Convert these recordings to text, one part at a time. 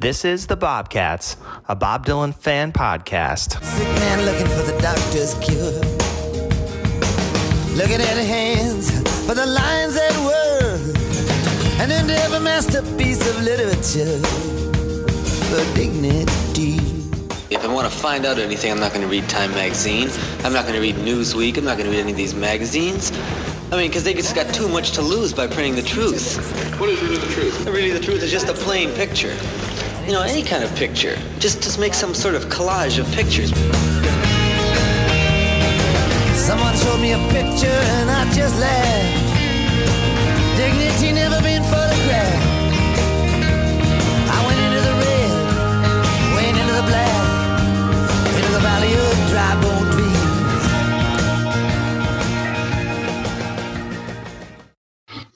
This is the Bobcats, a Bob Dylan fan podcast. Sick man looking for the doctor's cure. Looking at hands for the lines that were. And into every masterpiece of literature for dignity. If I want to find out anything, I'm not going to read Time magazine. I'm not going to read Newsweek. I'm not going to read any of these magazines. I mean, because they just got too much to lose by printing the truth. What is really the truth? Really, the truth is just a plain picture. You know, any kind of picture. Just, just make some sort of collage of pictures. Someone showed me a picture and I just laughed. Dignity never been photographed.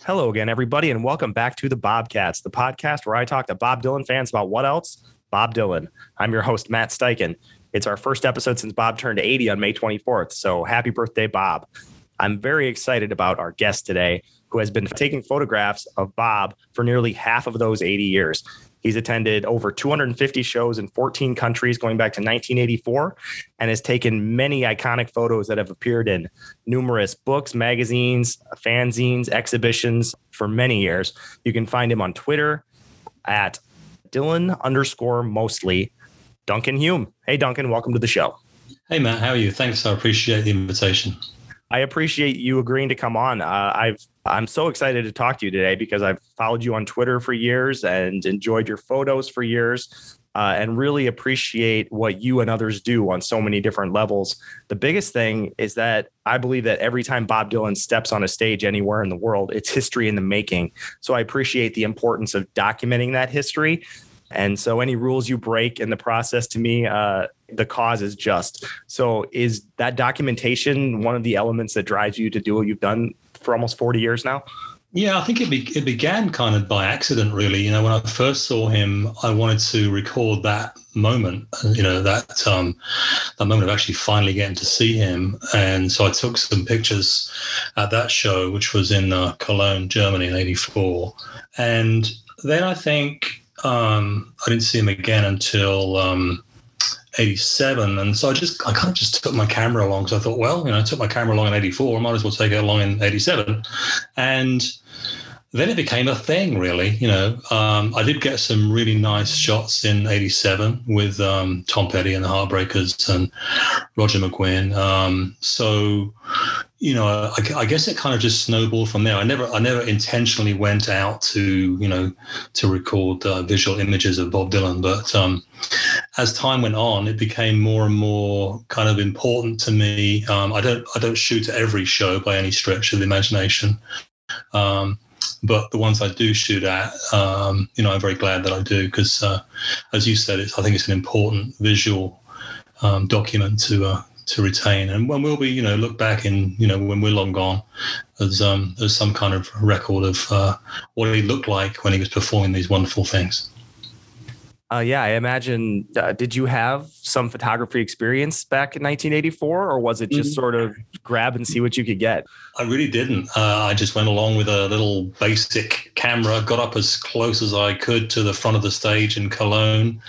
Hello again, everybody, and welcome back to the Bobcats, the podcast where I talk to Bob Dylan fans about what else? Bob Dylan. I'm your host, Matt Steichen. It's our first episode since Bob turned 80 on May 24th, so happy birthday, Bob. I'm very excited about our guest today, who has been taking photographs of Bob for nearly half of those 80 years. He's attended over 250 shows in 14 countries going back to 1984 and has taken many iconic photos that have appeared in numerous books, magazines, fanzines, exhibitions for many years. You can find him on Twitter at Dylan underscore mostly Duncan Hume. Hey, Duncan, welcome to the show. Hey, Matt, how are you? Thanks. I appreciate the invitation. I appreciate you agreeing to come on. Uh, I've I'm so excited to talk to you today because I've followed you on Twitter for years and enjoyed your photos for years. Uh, and really appreciate what you and others do on so many different levels. The biggest thing is that I believe that every time Bob Dylan steps on a stage anywhere in the world, it's history in the making. So I appreciate the importance of documenting that history. And so any rules you break in the process to me, uh, the cause is just. So is that documentation one of the elements that drives you to do what you've done for almost 40 years now? Yeah, I think it, be, it began kind of by accident, really. You know, when I first saw him, I wanted to record that moment. You know, that um, that moment of actually finally getting to see him, and so I took some pictures at that show, which was in uh, Cologne, Germany, in '84. And then I think um, I didn't see him again until um, 87. And so I just, I kind of just took my camera along because I thought, well, you know, I took my camera along in 84, I might as well take it along in 87. And then it became a thing, really. You know, um, I did get some really nice shots in '87 with um, Tom Petty and the Heartbreakers and Roger McGuinn. Um, so, you know, I, I, guess it kind of just snowballed from there. I never, I never intentionally went out to, you know, to record uh, visual images of Bob Dylan, but um, as time went on, it became more and more kind of important to me. Um, I don't, I don't shoot every show by any stretch of the imagination. Um, but the ones I do shoot at, um, you know, I'm very glad that I do because, uh, as you said, it's, I think it's an important visual um, document to uh, to retain. And when we'll be, you know, look back in, you know, when we're long gone, as um, as some kind of record of uh, what he looked like when he was performing these wonderful things. Uh, yeah, I imagine. Uh, did you have some photography experience back in 1984, or was it just mm-hmm. sort of grab and see what you could get? I really didn't. Uh, I just went along with a little basic camera, got up as close as I could to the front of the stage in Cologne,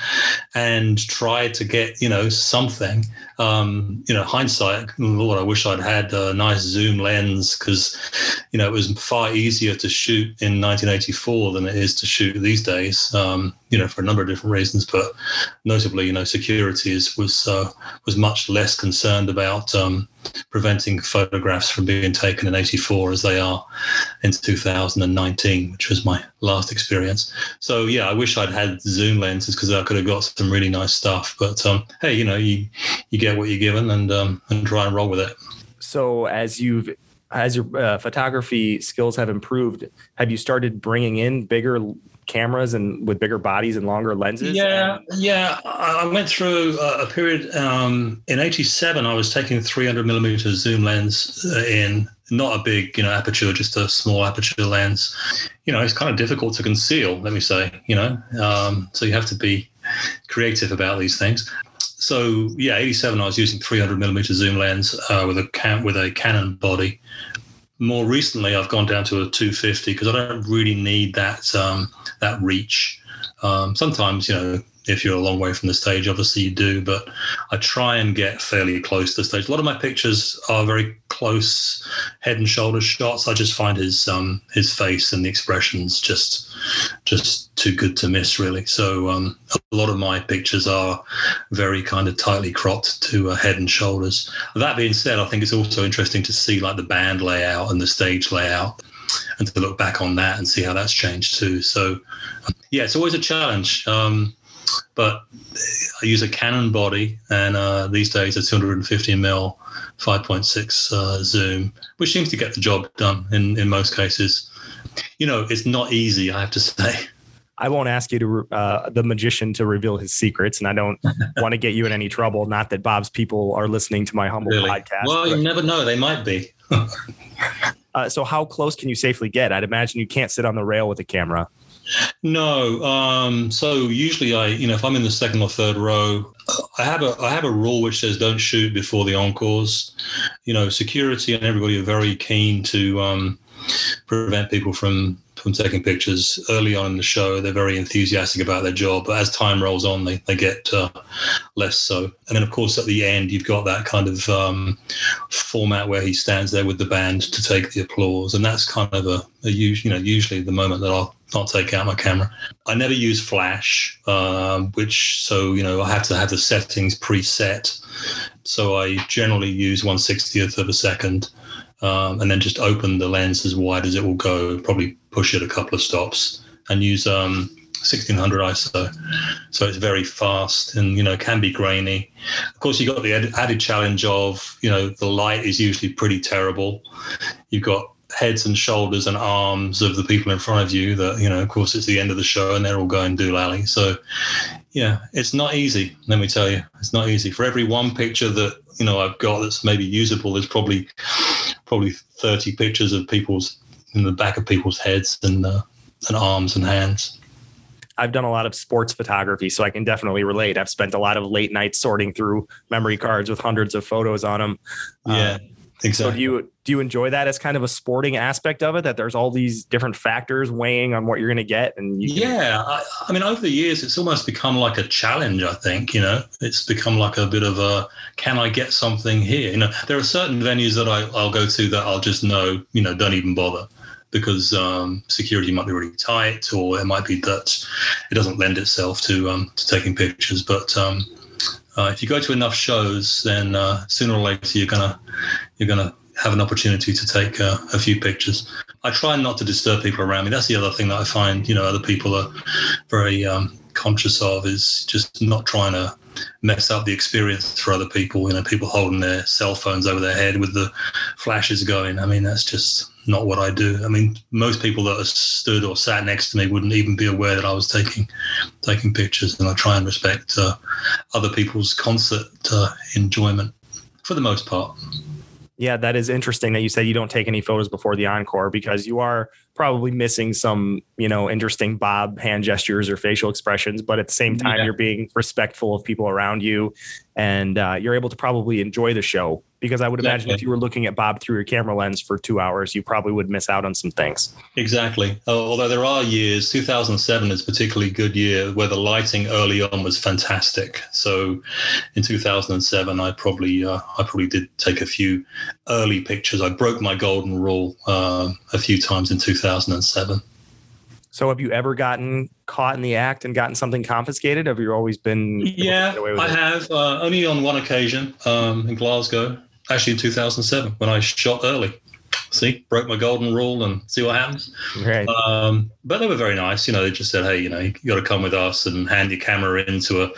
and tried to get you know something. Um, you know, hindsight, Lord, I wish I'd had a nice zoom lens because you know it was far easier to shoot in 1984 than it is to shoot these days. Um, you know, for a number of different reasons, but notably, you know, security is, was uh, was much less concerned about um, preventing photographs from being taken in '84 as they are in 2019, which was my last experience. So yeah, I wish I'd had zoom lenses because I could have got some really nice stuff. But um, hey, you know, you you get what you're given and um, and try and roll with it. So as you've as your uh, photography skills have improved, have you started bringing in bigger cameras and with bigger bodies and longer lenses? Yeah, yeah. I went through a period um, in '87. I was taking 300 millimeter zoom lens uh, in, not a big, you know, aperture, just a small aperture lens. You know, it's kind of difficult to conceal. Let me say, you know, um, so you have to be creative about these things. So yeah, 87. I was using 300 millimeter zoom lens uh, with a cam- with a Canon body more recently I've gone down to a 250 because I don't really need that um, that reach. Um, sometimes, you know, if you're a long way from the stage, obviously you do, but I try and get fairly close to the stage. A lot of my pictures are very close head and shoulders shots. I just find his um, his face and the expressions just just too good to miss, really. So um, a lot of my pictures are very kind of tightly cropped to uh, head and shoulders. That being said, I think it's also interesting to see like the band layout and the stage layout and to look back on that and see how that's changed too. So, yeah, it's always a challenge. Um, but I use a Canon body, and uh, these days a 250 mm 5.6 uh, zoom, which seems to get the job done in, in most cases. You know, it's not easy, I have to say. I won't ask you to uh, the magician to reveal his secrets, and I don't want to get you in any trouble. Not that Bob's people are listening to my humble really? podcast. Well, you never know; they might be. uh, so, how close can you safely get? I'd imagine you can't sit on the rail with a camera. No. Um, so usually, I you know if I'm in the second or third row, I have a I have a rule which says don't shoot before the encores. You know, security and everybody are very keen to um, prevent people from from taking pictures early on in the show. They're very enthusiastic about their job, but as time rolls on, they, they get uh, less so. And then, of course, at the end, you've got that kind of um, format where he stands there with the band to take the applause, and that's kind of a, a you know usually the moment that I'll I'll take out my camera. I never use flash, um, which so you know I have to have the settings preset. So I generally use one sixtieth of a second um, and then just open the lens as wide as it will go, probably push it a couple of stops and use um, 1600 ISO. So it's very fast and, you know, can be grainy. Of course, you've got the added challenge of, you know, the light is usually pretty terrible. You've got heads and shoulders and arms of the people in front of you that, you know, of course, it's the end of the show and they're all going doolally. So, yeah, it's not easy. Let me tell you, it's not easy. For every one picture that, you know, I've got that's maybe usable, there's probably probably 30 pictures of people's in the back of people's heads and uh, and arms and hands. I've done a lot of sports photography, so I can definitely relate. I've spent a lot of late nights sorting through memory cards with hundreds of photos on them. Yeah. Um, Exactly. So do you do you enjoy that as kind of a sporting aspect of it? That there's all these different factors weighing on what you're going to get, and yeah, I, I, mean, over the years, it's almost become like a challenge. I think you know, it's become like a bit of a can I get something here? You know, there are certain venues that I, I'll go to that I'll just know, you know, don't even bother because um, security might be really tight, or it might be that it doesn't lend itself to um, to taking pictures. But um, uh, if you go to enough shows, then uh, sooner or later you're gonna you're gonna have an opportunity to take uh, a few pictures. I try not to disturb people around me. That's the other thing that I find you know other people are very um, conscious of is just not trying to mess up the experience for other people. You know, people holding their cell phones over their head with the flashes going. I mean, that's just not what I do. I mean, most people that are stood or sat next to me wouldn't even be aware that I was taking taking pictures, and I try and respect uh, other people's concert uh, enjoyment for the most part. Yeah, that is interesting that you said you don't take any photos before the encore because you are probably missing some, you know, interesting Bob hand gestures or facial expressions, but at the same time, yeah. you're being respectful of people around you and uh, you're able to probably enjoy the show because I would exactly. imagine if you were looking at Bob through your camera lens for two hours, you probably would miss out on some things. Exactly. Uh, although there are years, 2007 is a particularly good year where the lighting early on was fantastic. So in 2007, I probably uh, I probably did take a few early pictures. I broke my golden rule uh, a few times in 2007. So have you ever gotten caught in the act and gotten something confiscated? Have you always been? Yeah, I it? have. Uh, only on one occasion um, in Glasgow actually in 2007 when I shot early. See, broke my golden rule and see what happens. Right. Um, but they were very nice. You know, they just said, hey, you know, you got to come with us and hand your camera into a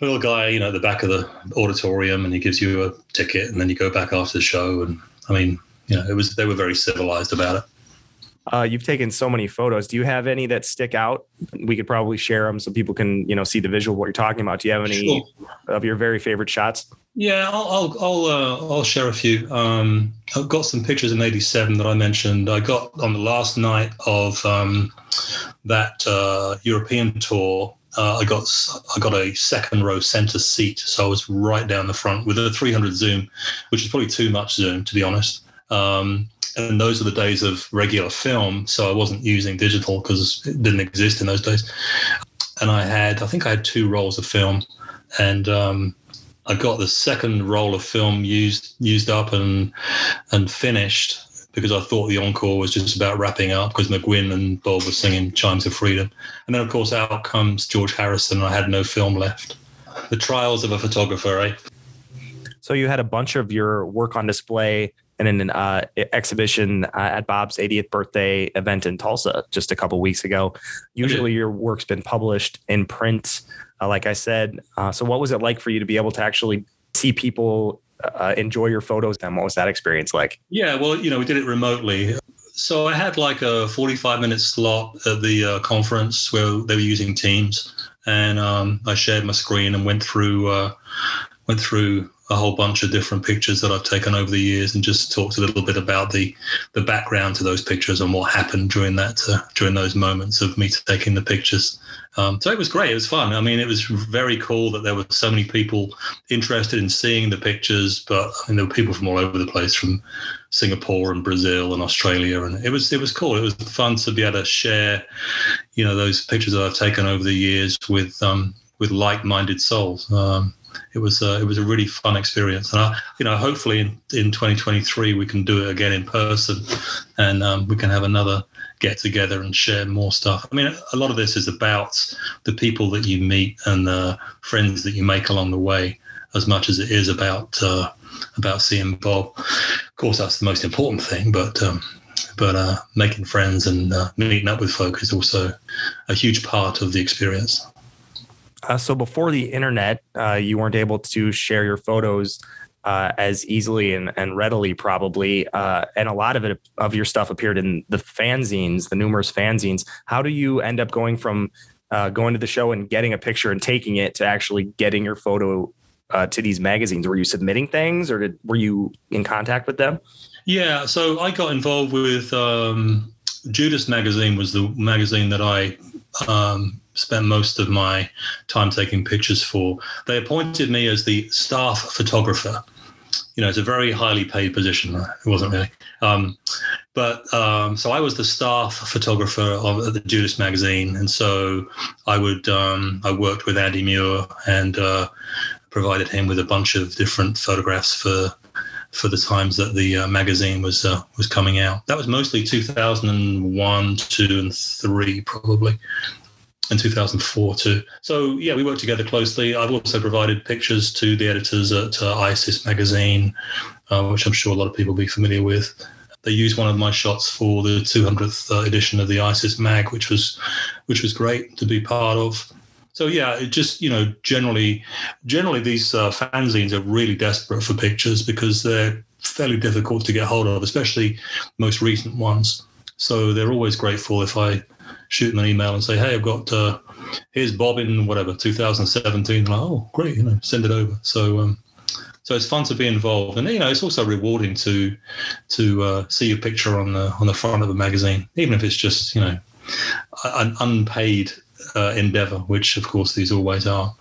little guy, you know, at the back of the auditorium and he gives you a ticket and then you go back after the show. And I mean, you know, it was, they were very civilized about it. Uh, you've taken so many photos. Do you have any that stick out? We could probably share them so people can, you know, see the visual of what you're talking about. Do you have any sure. of your very favorite shots? Yeah, I'll I'll uh, I'll share a few. Um, I've got some pictures in '87 that I mentioned. I got on the last night of um, that uh, European tour. Uh, I got I got a second row center seat, so I was right down the front with a 300 zoom, which is probably too much zoom to be honest. Um, and those are the days of regular film. So I wasn't using digital because it didn't exist in those days. And I had, I think I had two rolls of film, and um, I got the second roll of film used used up and and finished because I thought the encore was just about wrapping up because McGuinn and Bob were singing Chimes of Freedom. And then, of course, out comes George Harrison, and I had no film left. The trials of a photographer, eh? So you had a bunch of your work on display in an uh, exhibition uh, at Bob's 80th birthday event in Tulsa just a couple weeks ago. Usually, your work's been published in print, uh, like I said. Uh, so, what was it like for you to be able to actually see people uh, enjoy your photos and what was that experience like? Yeah well you know we did it remotely. So i had like a 45 minute slot at the uh, conference where they were using teams. And um, i shared my screen and went through uh, went through a whole bunch of different pictures that I've taken over the years, and just talked a little bit about the the background to those pictures and what happened during that uh, during those moments of me taking the pictures. Um, so it was great. It was fun. I mean, it was very cool that there were so many people interested in seeing the pictures. But I mean, there were people from all over the place, from Singapore and Brazil and Australia, and it was it was cool. It was fun to be able to share, you know, those pictures that I've taken over the years with um, with like-minded souls. Um, it was uh, it was a really fun experience, and I, you know, hopefully in, in 2023 we can do it again in person, and um, we can have another get together and share more stuff. I mean, a lot of this is about the people that you meet and the friends that you make along the way, as much as it is about uh, about seeing Bob. Of course, that's the most important thing, but. Um, but uh, making friends and uh, meeting up with folk is also a huge part of the experience. Uh, so before the internet, uh, you weren't able to share your photos uh, as easily and, and readily, probably. Uh, and a lot of it of your stuff appeared in the fanzines, the numerous fanzines. How do you end up going from uh, going to the show and getting a picture and taking it to actually getting your photo uh, to these magazines? Were you submitting things, or did, were you in contact with them? Yeah, so I got involved with um, Judas magazine was the magazine that I um, spent most of my time taking pictures for. They appointed me as the staff photographer. You know, it's a very highly paid position. It wasn't really. Um, but um, so I was the staff photographer of the Judas magazine, and so I would um, I worked with Andy Muir and uh, provided him with a bunch of different photographs for for the times that the uh, magazine was uh, was coming out. That was mostly 2001, two, and three, probably in 2004 too. So yeah, we worked together closely. I've also provided pictures to the editors at uh, ISIS magazine, uh, which I'm sure a lot of people will be familiar with. They used one of my shots for the 200th uh, edition of the ISIS mag, which was which was great to be part of. So yeah, it just you know generally generally these uh, fanzines are really desperate for pictures because they're fairly difficult to get hold of, especially most recent ones. So they're always grateful if I shoot them an email and say, "Hey, I've got uh, here's Bob in whatever 2017." Like, oh, great, you know, send it over. So, um, so it's fun to be involved, and you know, it's also rewarding to to uh, see your picture on the on the front of a magazine, even if it's just you know an unpaid uh, endeavor, which of course these always are.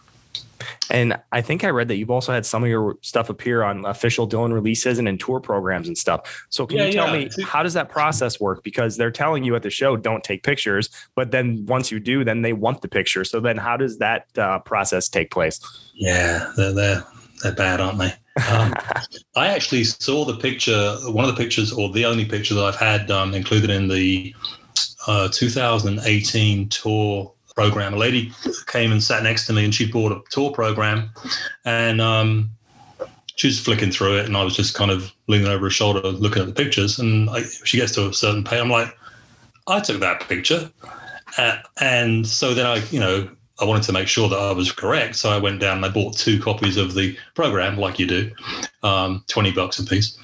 And I think I read that you've also had some of your stuff appear on official Dylan releases and in tour programs and stuff. So can yeah, you tell yeah. me how does that process work? Because they're telling you at the show don't take pictures, but then once you do, then they want the picture. So then how does that uh, process take place? Yeah, they're they're, they're bad, aren't they? Um, I actually saw the picture, one of the pictures, or the only picture that I've had um, included in the uh, 2018 tour program. A lady came and sat next to me, and she bought a tour program, and um, she was flicking through it, and I was just kind of leaning over her shoulder, looking at the pictures. And I, she gets to a certain page, I'm like, I took that picture, uh, and so then I, you know, I wanted to make sure that I was correct, so I went down and I bought two copies of the program, like you do, um, twenty bucks a piece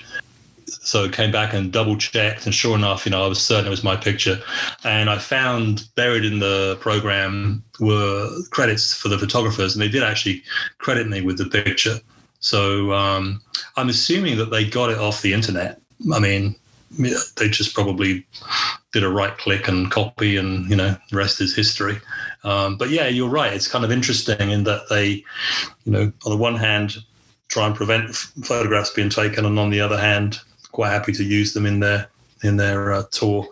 so came back and double checked, and sure enough, you know, I was certain it was my picture. And I found buried in the program were credits for the photographers, and they did actually credit me with the picture. So um, I'm assuming that they got it off the internet. I mean, they just probably did a right click and copy, and you know, the rest is history. Um, but yeah, you're right. It's kind of interesting in that they, you know, on the one hand, try and prevent photographs being taken, and on the other hand, quite happy to use them in their in their uh, tour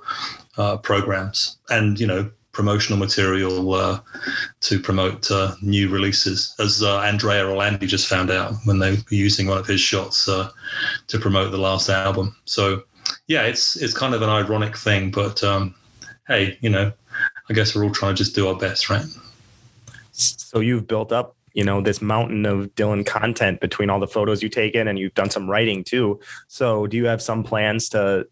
uh, programs, and you know promotional material uh, to promote uh, new releases, as uh, Andrea Orlandi just found out when they were using one of his shots uh, to promote the last album. So, yeah, it's it's kind of an ironic thing, but um, hey, you know, I guess we're all trying to just do our best, right? So you've built up, you know, this mountain of Dylan content between all the photos you take in, and you've done some writing too. So, do you have some plans to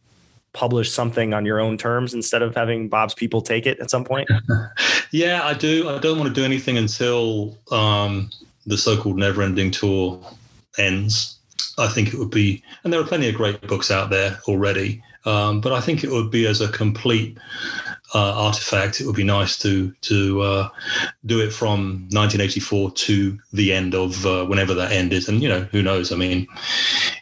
publish something on your own terms instead of having Bob's people take it at some point? yeah, I do. I don't want to do anything until um, the so-called never-ending tour ends. I think it would be, and there are plenty of great books out there already. Um, but I think it would be as a complete uh, artifact. It would be nice to to uh, do it from 1984 to the end of uh, whenever that end is, and you know who knows. I mean,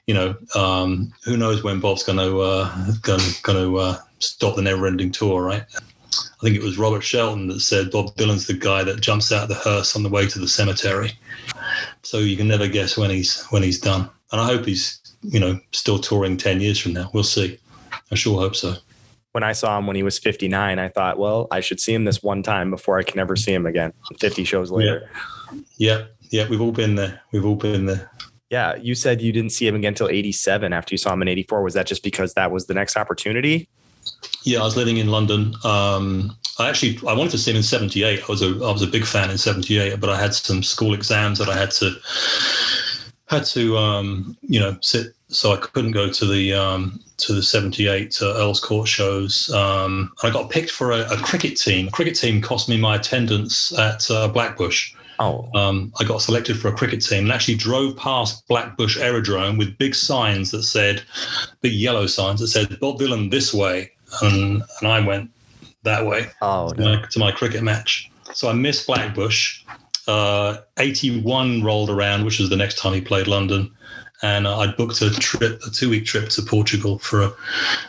you know, um, who knows when Bob's going to going to stop the never-ending tour, right? I think it was Robert Shelton that said Bob Dylan's the guy that jumps out of the hearse on the way to the cemetery. So you can never guess when he's when he's done. And I hope he's you know still touring ten years from now. We'll see. I sure hope so when I saw him when he was 59, I thought, well, I should see him this one time before I can ever see him again. 50 shows later. Yeah. Yeah. yeah. We've all been there. We've all been there. Yeah. You said you didn't see him again until 87 after you saw him in 84. Was that just because that was the next opportunity? Yeah. I was living in London. Um, I actually, I wanted to see him in 78. I was a, I was a big fan in 78, but I had some school exams that I had to, had to, um, you know, sit so I couldn't go to the um, to the '78 uh, Earl's Court shows. Um, I got picked for a, a, cricket team. A cricket team cost me my attendance at uh, Blackbushe. Oh. Um, I got selected for a cricket team and actually drove past Blackbushe Aerodrome with big signs that said, big yellow signs that said Bob Dylan this way, and and I went that way. Oh, to, my, to my cricket match. So I missed Blackbushe. Uh, 81 rolled around, which was the next time he played London and I booked a trip, a two-week trip to Portugal for a,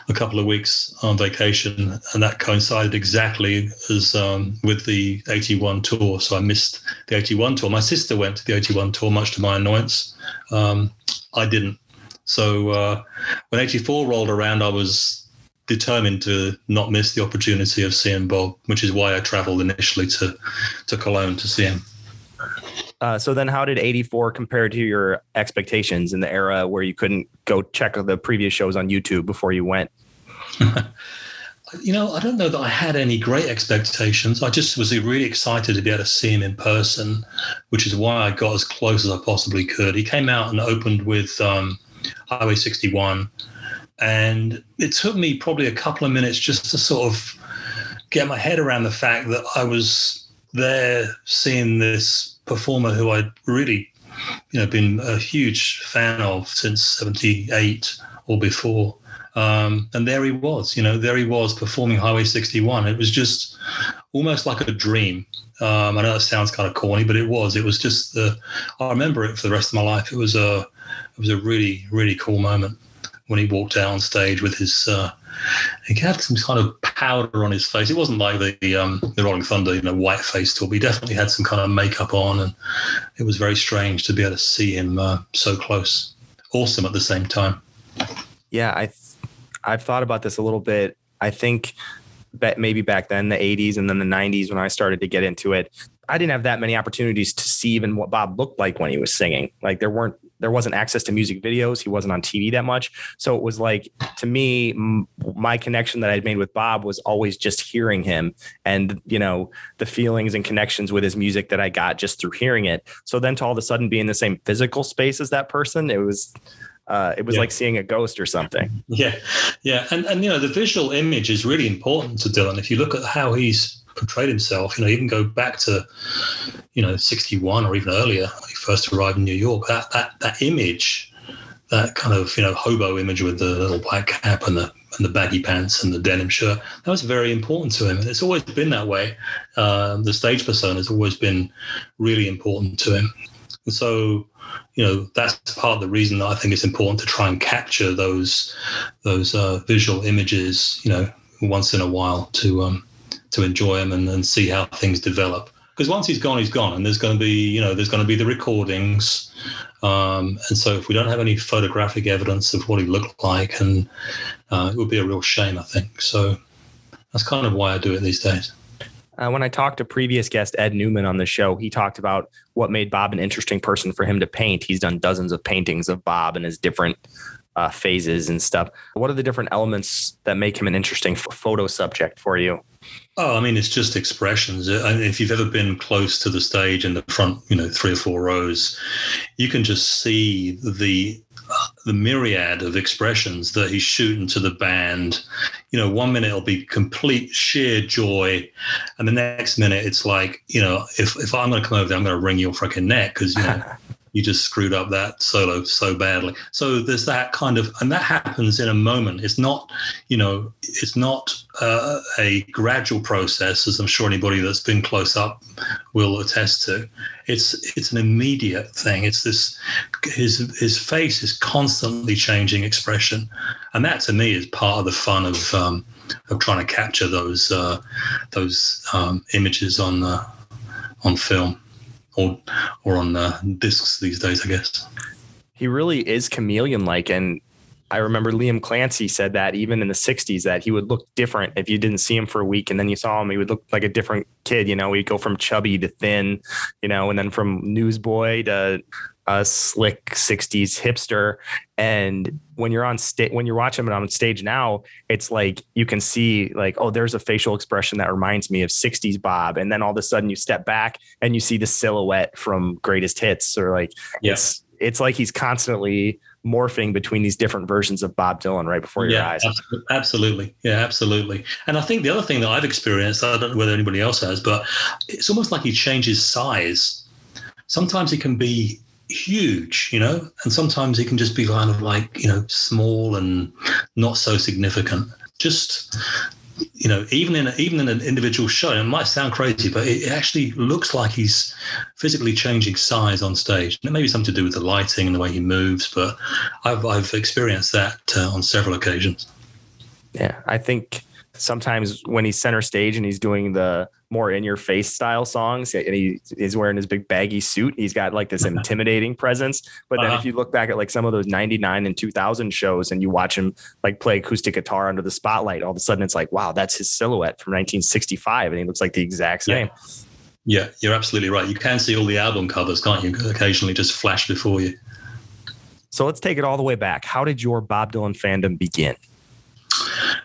a, couple of weeks on vacation, and that coincided exactly as um, with the 81 tour. So I missed the 81 tour. My sister went to the 81 tour, much to my annoyance. Um, I didn't. So uh, when 84 rolled around, I was determined to not miss the opportunity of seeing Bob, which is why I travelled initially to to Cologne to see him. Uh, so then, how did '84 compare to your expectations in the era where you couldn't go check the previous shows on YouTube before you went? you know, I don't know that I had any great expectations. I just was really excited to be able to see him in person, which is why I got as close as I possibly could. He came out and opened with um, Highway 61, and it took me probably a couple of minutes just to sort of get my head around the fact that I was there seeing this performer who I'd really, you know, been a huge fan of since '78 or before. Um, and there he was, you know, there he was performing Highway 61. It was just almost like a dream. Um, I know that sounds kind of corny, but it was. It was just the. I remember it for the rest of my life. It was a, it was a really, really cool moment when he walked out on stage with his uh, he had some kind of powder on his face. It wasn't like the um, the Rolling Thunder, you know, white face. But he definitely had some kind of makeup on, and it was very strange to be able to see him uh, so close. Awesome at the same time. Yeah, I I've thought about this a little bit. I think that maybe back then, the 80s and then the 90s, when I started to get into it, I didn't have that many opportunities to see even what Bob looked like when he was singing. Like there weren't there wasn't access to music videos. He wasn't on TV that much. So it was like to me, m- my connection that I'd made with Bob was always just hearing him and you know the feelings and connections with his music that I got just through hearing it. So then to all of a sudden be in the same physical space as that person, it was uh, it was yeah. like seeing a ghost or something. Yeah, yeah, and and you know the visual image is really important to Dylan. If you look at how he's portrayed himself. You know, even go back to, you know, 61 or even earlier, he first arrived in New York, that, that, that image, that kind of, you know, hobo image with the little black cap and the, and the baggy pants and the denim shirt, that was very important to him. And it's always been that way. Um, the stage persona has always been really important to him. And so, you know, that's part of the reason that I think it's important to try and capture those those uh, visual images, you know, once in a while to um, to enjoy them and, and see how things develop. Because once he's gone, he's gone, and there's going to be, you know, there's going to be the recordings, Um, and so, if we don't have any photographic evidence of what he looked like, and uh, it would be a real shame, I think. So that's kind of why I do it these days. Uh, when I talked to previous guest Ed Newman on the show, he talked about what made Bob an interesting person for him to paint. He's done dozens of paintings of Bob and his different uh, phases and stuff. What are the different elements that make him an interesting photo subject for you? Oh, I mean, it's just expressions. And if you've ever been close to the stage in the front, you know, three or four rows, you can just see the the myriad of expressions that he's shooting to the band. You know, one minute it'll be complete sheer joy, and the next minute it's like, you know, if if I'm going to come over there, I'm going to wring your freaking neck because you know. you just screwed up that solo so badly. So there's that kind of, and that happens in a moment. It's not, you know, it's not uh, a gradual process, as I'm sure anybody that's been close up will attest to. It's it's an immediate thing. It's this his his face is constantly changing expression, and that to me is part of the fun of um, of trying to capture those uh, those um, images on uh, on film or or on uh, discs these days, I guess. He really is chameleon like, and I remember Liam Clancy said that even in the 60s that he would look different if you didn't see him for a week and then you saw him he would look like a different kid you know he'd go from chubby to thin you know and then from newsboy to a slick 60s hipster and when you're on stage when you're watching him on stage now it's like you can see like oh there's a facial expression that reminds me of 60s bob and then all of a sudden you step back and you see the silhouette from greatest hits or like yes yeah. it's like he's constantly morphing between these different versions of Bob Dylan right before your yeah, eyes. Absolutely. Yeah, absolutely. And I think the other thing that I've experienced, I don't know whether anybody else has, but it's almost like he changes size. Sometimes he can be huge, you know, and sometimes it can just be kind of like, you know, small and not so significant. Just you know, even in a, even in an individual show, it might sound crazy, but it actually looks like he's physically changing size on stage. And it may be something to do with the lighting and the way he moves, but I've I've experienced that uh, on several occasions. Yeah, I think sometimes when he's center stage and he's doing the more in your face style songs and he is wearing his big baggy suit he's got like this intimidating presence but then uh-huh. if you look back at like some of those 99 and 2000 shows and you watch him like play acoustic guitar under the spotlight all of a sudden it's like wow that's his silhouette from 1965 and he looks like the exact same yeah. Yeah, you're absolutely right. You can see all the album covers, can't you? Occasionally just flash before you. So let's take it all the way back. How did your Bob Dylan fandom begin?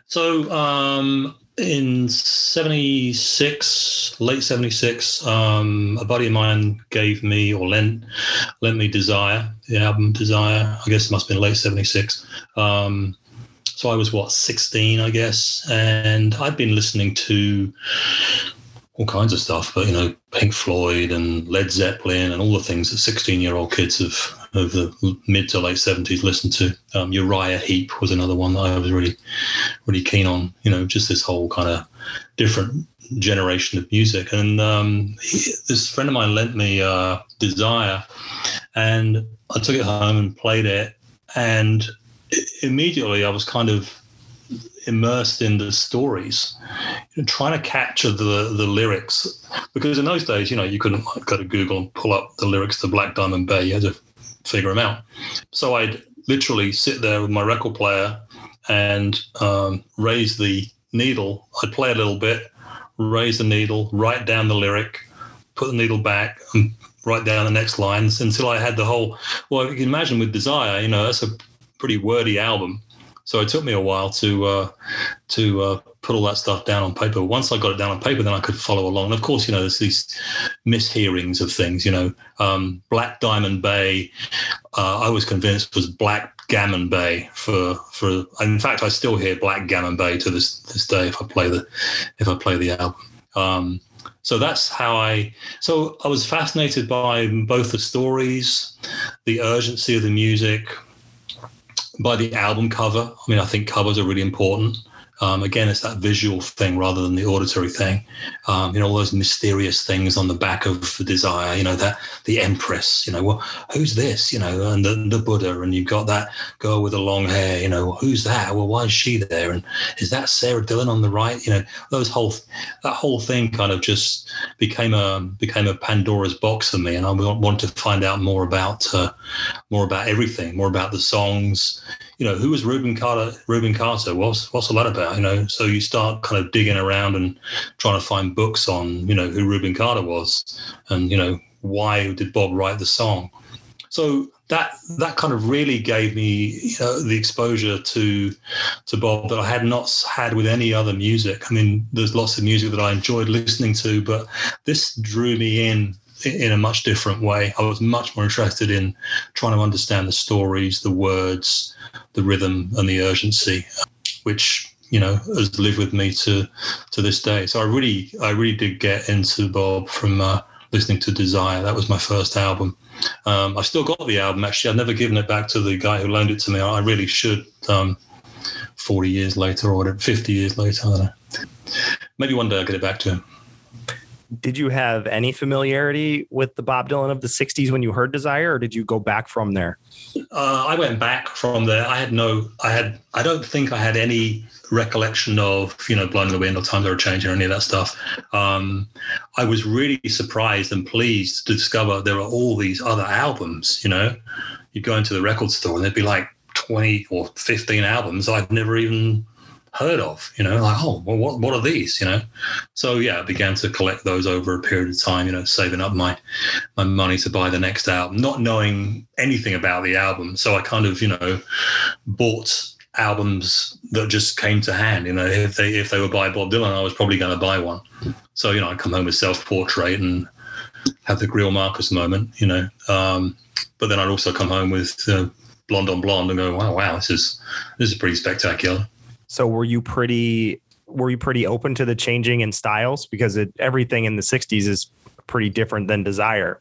So um, in 76 late 76 um, a buddy of mine gave me or lent lent me desire the album desire. I guess it must have been late 76 um, so i was what 16 i guess. And i'd been listening to all kinds of stuff but you know pink floyd and led zeppelin and all the things that 16 year old kids have of the mid to late seventies listened to. Um, Uriah Heep was another one that I was really, really keen on. You know, just this whole kind of different generation of music. And um, he, this friend of mine lent me uh, Desire, and I took it home and played it, and immediately I was kind of immersed in the stories, trying to capture the the lyrics. Because in those days, you know, you couldn't go to Google and pull up the lyrics to Black Diamond Bay. You had to figure them out. So I'd literally sit there with my record player and um, raise the needle. I'd play a little bit, raise the needle, write down the lyric, put the needle back, and write down the next lines until I had the whole. Well, you can imagine with Desire, you know, that's a pretty wordy album. So it took me a while to uh, to uh, put all that stuff down on paper. Once I got it down on paper, then I could follow along. And of course, you know, there's these mishearings of things. You know, um, Black Diamond Bay, uh, I was convinced was Black Gammon Bay for for. In fact, I still hear Black Gammon Bay to this this day if I play the if I play the album. Um, so that's how I. So I was fascinated by both the stories, the urgency of the music, by the album cover. I mean, I think covers are really important. Um, again, it's that visual thing rather than the auditory thing. Um, you know, all those mysterious things on the back of the desire. You know, that the Empress. You know, well, who's this? You know, and the, the Buddha, and you've got that girl with the long hair. You know, who's that? Well, why is she there? And is that Sara Dylan on the right? You know, those whole that whole thing kind of just became a became a Pandora's box for me, and I want to find out more about uh, more about everything, more about the songs you know, who was Rubin Carter? Rubin Carter, what's what's all that about? You know, so you start kind of digging around and trying to find books on, you know, who Rubin Carter was, and you know, why did Bob write the song? So that that kind of really gave me you know, the exposure to to Bob that I had not had with any other music. I mean, there's lots of music that I enjoyed listening to, but this drew me in in a much different way. I was much more interested in trying to understand the stories, the words, the rhythm and the urgency, which you know has lived with me to to this day. So I really I really did get into Bob from uh, listening to Desire. That was my first album. Um, I've still got the album. Actually, I've never given it back to the guy who loaned it to me. I really should. Um, Forty years later, or fifty years later, I don't know. Maybe one day I'll get it back to him did you have any familiarity with the Bob Dylan of the 60s when you heard Desire, or did you go back from there? Uh, I went back from there. I had no, I had, I don't think I had any recollection of, you know, Blowing the Wind or Times Are Changing or any of that stuff. Um, I was really surprised and pleased to discover there are all these other albums, you know. you'd go into the record store and there'd be like 20 or 15 albums I'd never even heard of, you know, like, oh, well, what, what are these, you know? So, yeah, I began to collect those over a period of time, you know, saving up my, my money to buy the next album, not knowing anything about the album. So I kind of, you know, bought albums that just came to hand, you know, if they, if they were by Bob Dylan, I was probably going to buy one. So, you know, I come home with self-portrait and have the Greil Marcus moment, you know, um, but then I'd also come home with uh, Blonde on Blonde and go, wow, wow, this is, this is pretty spectacular. So were you pretty were you pretty open to the changing in styles because it, everything in the 60s is pretty different than Desire?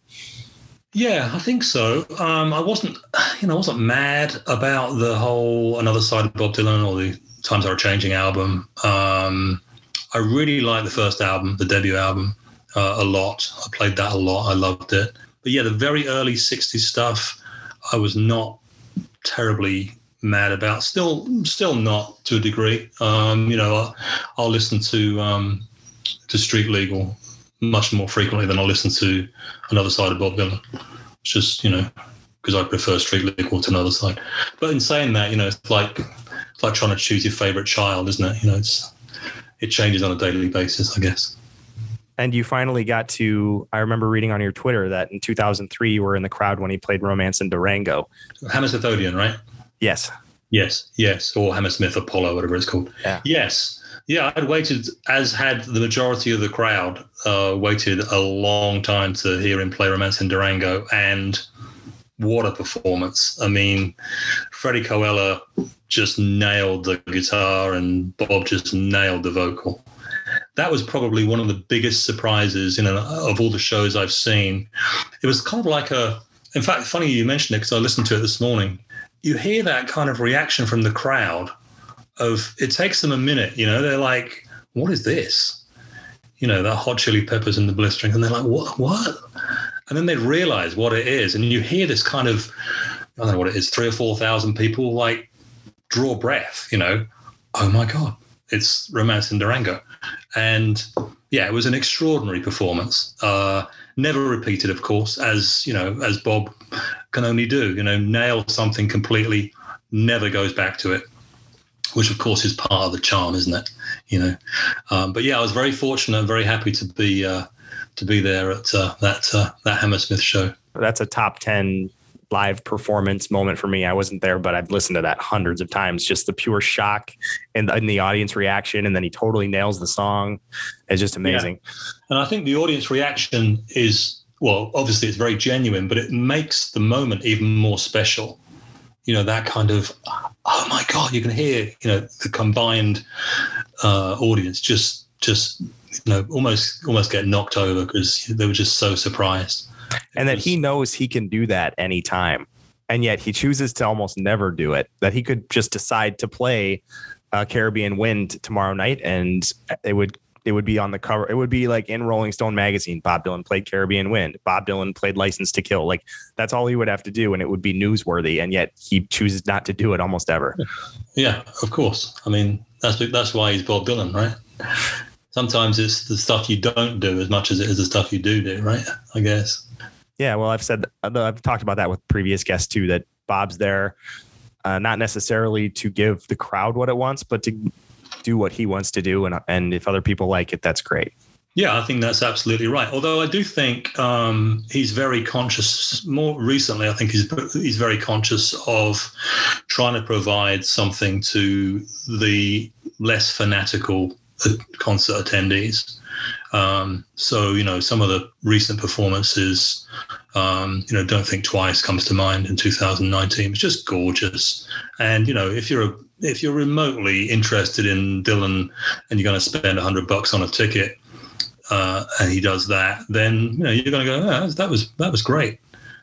Yeah, I think so. Um, I wasn't, you know, I wasn't mad about the whole another side of Bob Dylan or the Times Are Changing album. Um, I really liked the first album, the debut album, uh, a lot. I played that a lot. I loved it. But yeah, the very early '60s stuff, I was not terribly mad about. Still, still not to a degree. Um, you know, I'll, I'll listen to um, to Street Legal much more frequently than I'll listen to another side of Bob Dylan. It's just you know because I prefer Street Legal to another side. But in saying that, you know, it's like it's like trying to choose your favorite child, isn't it? You know, it's it changes on a daily basis, I guess. And you finally got to, I remember reading on your Twitter that in 2003 you were in the crowd when he played Romance in Durango. Hammersmith Odeon, right? Yes. Yes, yes, or Hammersmith Apollo, whatever it's called. Yeah. Yes, yeah, I'd waited, as had the majority of the crowd, uh, waited a long time to hear him play Romance in Durango, and what a performance! I mean, Freddie Koella just nailed the guitar, and Bob just nailed the vocal. That was probably one of the biggest surprises, you know, of all the shows I've seen. It was kind of like a. In fact, funny you mentioned it because I listened to it this morning you hear that kind of reaction from the crowd of it takes them a minute, you know, they're like, what is this? You know, the hot chili peppers and the blistering, and they're like, what, what? And then they realize what it is. And you hear this kind of, I don't know what it is, three or 4,000 people like draw breath, you know, oh my God, it's Romance in Durango. And yeah, it was an extraordinary performance. Uh, never repeated, of course, as you know, as Bob can only do. You know, nail something completely, never goes back to it, which of course is part of the charm, isn't it? You know, um, but yeah, I was very fortunate and very happy to be uh, to be there at uh, that uh, that Hammersmith show. That's a top ten live performance moment for me. I wasn't there, but I've listened to that hundreds of times. Just the pure shock and, the, the audience reaction, and then he totally nails the song. It's just amazing. Yeah. And I think the audience reaction is well, obviously it's very genuine, but it makes the moment even more special. You know, that kind of, oh my God, you can hear, you know, the combined uh, audience just, just, you know, almost, almost get knocked over because they were just so surprised. And that he knows he can do that anytime. And yet he chooses to almost never do it, that he could just decide to play uh, Caribbean Wind tomorrow night, and it would it would be on the cover. It would be like in Rolling Stone magazine. Bob Dylan played Caribbean Wind. Bob Dylan played License to Kill. Like that's all he would have to do, and it would be newsworthy. And yet he chooses not to do it almost ever. Yeah, of course. I mean, that's that's why he's Bob Dylan, right? Sometimes it's the stuff you don't do as much as it is the stuff you do do, right? I guess. Yeah, well, I've said I've talked about that with previous guests too. That Bob's there, uh, not necessarily to give the crowd what it wants, but to do what he wants to do, and and if other people like it, that's great. Yeah, I think that's absolutely right. Although I do think um, he's very conscious. More recently, I think he's he's very conscious of trying to provide something to the less fanatical concert attendees. Um, so you know, some of the recent performances, um, you know, don't think twice comes to mind in 2019. It's just gorgeous, and you know, if you're a if you're remotely interested in Dylan and you're going to spend a hundred bucks on a ticket, uh, and he does that, then you know you're going to go, oh, that was that was great.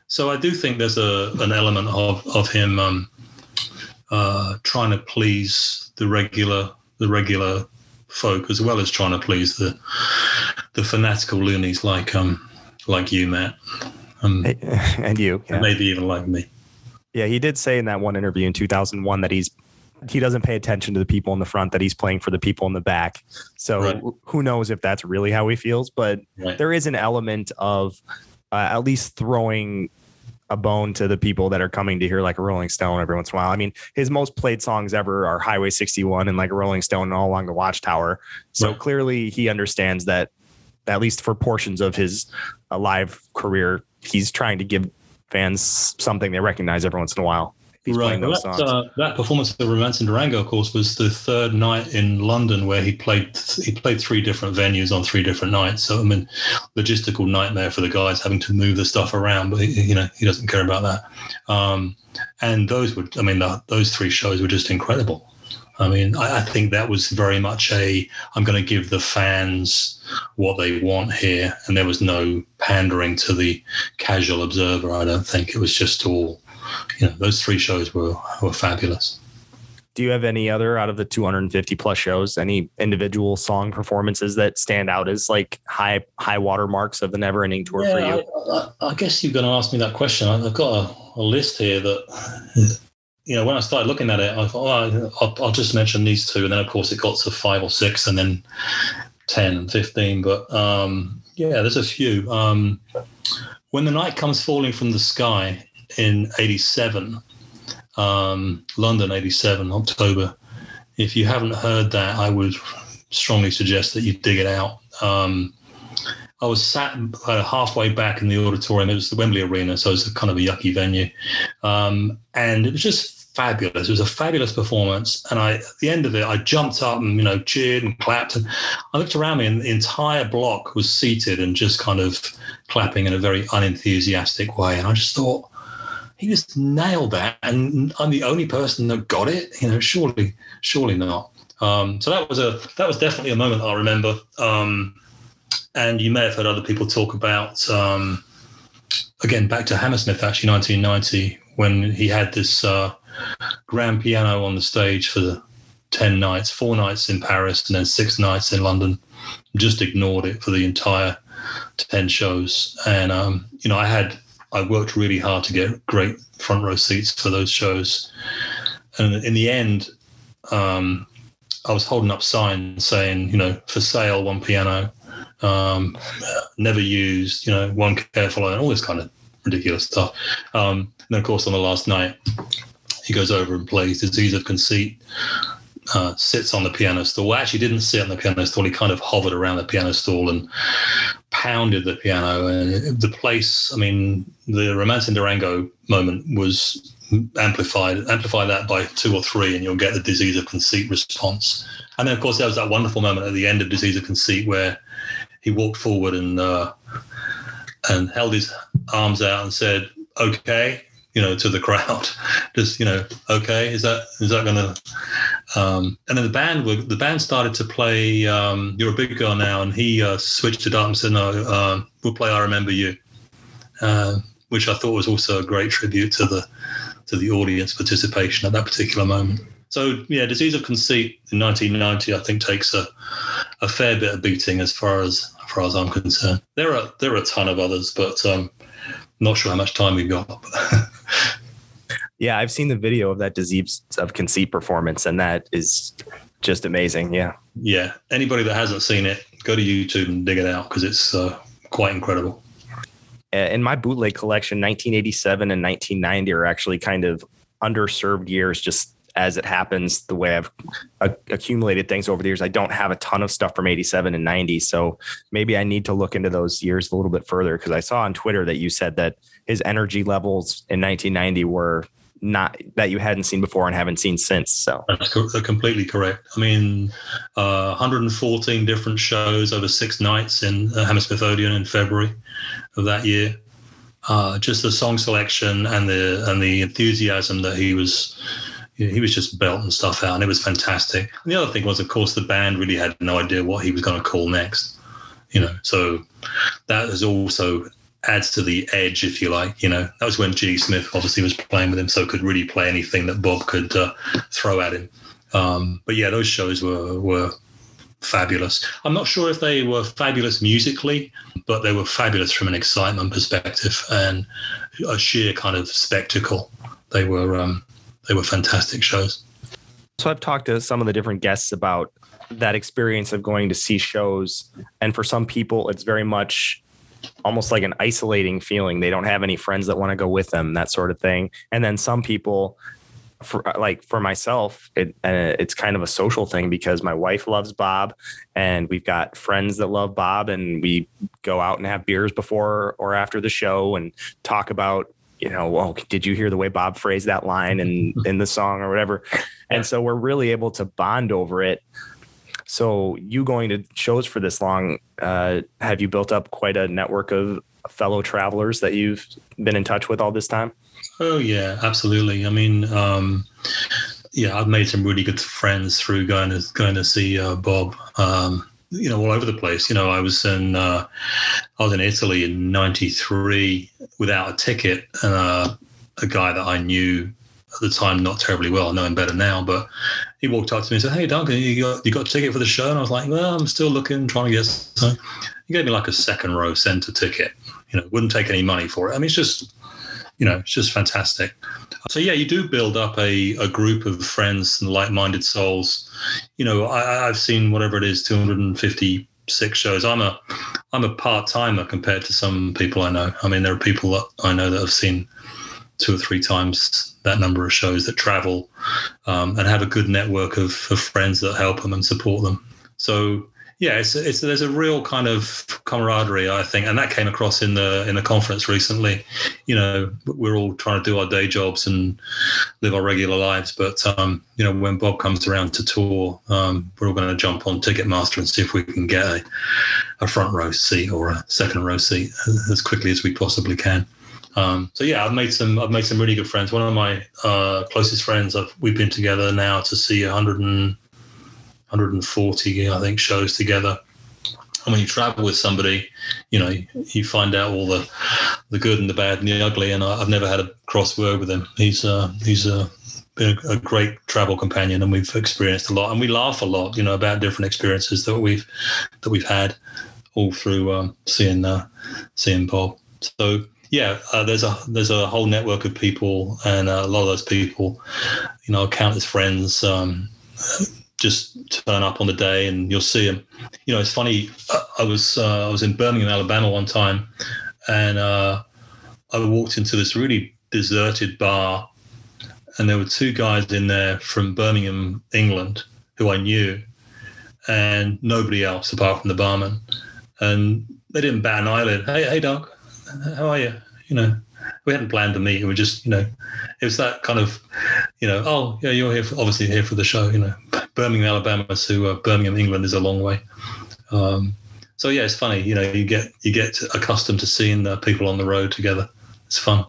So I do think there's a an element of of him um, uh, trying to please the regular the regular folk as well as trying to please the the fanatical loonies like um like you, Matt, um, and you, yeah. maybe even like me. Yeah, he did say in that one interview in 2001 that he's he doesn't pay attention to the people in the front that he's playing for the people in the back. So right. who knows if that's really how he feels, but right. there is an element of uh, at least throwing a bone to the people that are coming to hear like a Rolling Stone every once in a while. I mean, his most played songs ever are Highway 61 and like a Rolling Stone and all along the Watchtower. So right. clearly he understands that at least for portions of his uh, live career, he's trying to give fans something they recognize every once in a while he's right. playing those songs. Uh, that performance of Romance in Durango, of course, was the third night in London where he played he played three different venues on three different nights. So I mean, logistical nightmare for the guys having to move the stuff around, but he, you know he doesn't care about that. Um, and those were, I mean, the, those three shows were just incredible. I mean, I, I, think that was very much a I'm going to give the fans what they want here, and there was no pandering to the casual observer. I don't think it was just all you know, those three shows were were fabulous. Do you have any other out of the 250 plus shows, any individual song performances that stand out as like high high watermarks of the Never Ending Tour yeah, for you? I, I, guess you're going to ask me that question. I've got a, a list here that you know, when I started looking at it, I thought, oh, I'll, I'll, just mention these two. And then, of course, it got to five or six and then 10 and 15. But um, yeah, there's a few. Um, when the night comes falling from the sky in 87, um, London 87, October. If you haven't heard that, I would strongly suggest that you dig it out. Um, I was sat uh, halfway back in the auditorium. It was the Wembley Arena, so it's kind of a yucky venue. Um, and it was just fabulous. It was a fabulous performance. And I, at the end of it, I jumped up and, you know, cheered and clapped. And I looked around me and the entire block was seated and just kind of clapping in a very unenthusiastic way. And I just thought, he just nailed that, and I'm the only person that got it. You know, surely, surely not. Um, so that was a that was definitely a moment I remember. Um, and you may have heard other people talk about um, again back to Hammersmith actually 1990 when he had this uh, grand piano on the stage for the 10 nights, four nights in Paris and then six nights in London. Just ignored it for the entire 10 shows. And, um, you know, I had I worked really hard to get great front row seats for those shows. And in the end, um, I was holding up signs saying, you know, for sale, one piano, um, never used, you know, one careful, and all this kind of ridiculous stuff. Um, and of course, on the last night, he goes over and plays Disease of Conceit, uh, sits on the piano stool. Well, actually, didn't sit on the piano stool. He kind of hovered around the piano stool and pounded the piano. And the place, I mean, the Romance in Durango moment was amplified. Amplify that by two or three, and you'll get the Disease of Conceit response. And then, of course, there was that wonderful moment at the end of Disease of Conceit where he walked forward and uh, and held his arms out and said, "Okay." You know, to the crowd, just you know, okay, is that is that going to um, and then the band the band started to play um, "You're a Big Girl Now," and he uh, switched it up and said, "No, uh, we'll play I Remember You," uh, which I thought was also a great tribute to the to the audience participation at that particular moment. So yeah, Disease of Conceit in 1990, I think takes a, a fair bit of beating as far as, as far as I'm concerned. There are there are a ton of others, but um, not sure how much time we've got. yeah, I've seen the video of that Disease of Conceit performance, and that is just amazing. Yeah, yeah. Anybody that hasn't seen it, go to YouTube and dig it out because it's uh, quite incredible. In my bootleg collection, 1987 and 1990 are actually kind of underserved years just as it happens the way I've accumulated things over the years. I don't have a ton of stuff from 87 and 90. So maybe I need to look into those years a little bit further because I saw on Twitter that you said that his energy levels in 1990 were not that you hadn't seen before and haven't seen since. So that's completely correct. I mean, uh, 114 different shows over six nights in uh, Hammersmith Odeon in February of that year. Uh, just the song selection and the and the enthusiasm that he was he was just belting stuff out and it was fantastic. And the other thing was, of course, the band really had no idea what he was going to call next. You know, so that is also adds to the edge, if you like. You know, that was when G.E. Smith obviously was playing with him, so could really play anything that Bob could uh, throw at him. Um, but yeah, those shows were were fabulous. I'm not sure if they were fabulous musically, but they were fabulous from an excitement perspective and a sheer kind of spectacle. They were um, they were fantastic shows. So I've talked to some of the different guests about that experience of going to see shows, and for some people, it's very much almost like an isolating feeling. They don't have any friends that want to go with them, that sort of thing. And then some people, for like for myself, it, uh, it's kind of a social thing because my wife loves Bob, and we've got friends that love Bob, and we go out and have beers before or after the show and talk about you know, well, did you hear the way Bob phrased that line in in the song or whatever? And so we're really able to bond over it so you going to shows for this long, uh, have you built up quite a network of fellow travelers that you've been in touch with all this time? Oh yeah, absolutely. I mean, um, yeah, I've made some really good friends through going to going to see uh, Bob. Um, you know, all over the place. You know, I was in uh, I was in Italy in '93 without a ticket, and uh, a guy that I knew at the time not terribly well. I know him better now, but he walked up to me and said, "Hey, Duncan, you got you got a ticket for the show?" And I was like, "Well, I'm still looking, trying to get." So he gave me like a second row center ticket. You know, wouldn't take any money for it. I mean, it's just you know, it's just fantastic. So yeah, you do build up a, a group of friends and like-minded souls. You know, I, I've seen whatever it is, 256 shows. I'm a I'm a part timer compared to some people I know. I mean, there are people that I know that have seen two or three times that number of shows that travel um, and have a good network of, of, friends that help them and support them. So yeah, it's, it's there's a real kind of camaraderie, I think, and that came across in the in the conference recently. You know, we're all trying to do our day jobs and live our regular lives, but um, you know, when Bob comes around to tour, um, we're all going to jump on Ticketmaster and see if we can get a, a front row seat or a second row seat as quickly as we possibly can. Um, so yeah, I've made some I've made some really good friends. One of my uh, closest friends, I've, we've been together now to see 100 and, 140, I think, shows together. And when you travel with somebody, you know, you find out all the the good and the bad and the ugly. And I, have never had a cross word with him. He's uh, he's uh, been a, a, great travel companion, and we've experienced a lot. And we laugh a lot, you know, about different experiences that we've that we've had all through um, seeing uh, seeing Bob. So yeah, uh, there's a there's a whole network of people, and uh, a lot of those people, you know, count as friends. Um, just turn up on the day, and you'll see them. You know, it's funny. I was uh, I was in Birmingham, Alabama, one time, and uh, I walked into this really deserted bar, and there were two guys in there from Birmingham, England, who I knew, and nobody else apart from the barman, and they didn't bat an eyelid. Hey, hey, Doug how are you? You know, we hadn't planned to meet. We were just, you know, it was that kind of, you know, oh yeah, you're here, for, obviously here for the show. You know, Birmingham, Alabama to uh, Birmingham, England is a long way. Um, so yeah, it's funny. You know, you get you get accustomed to seeing uh, people on the road together. It's fun.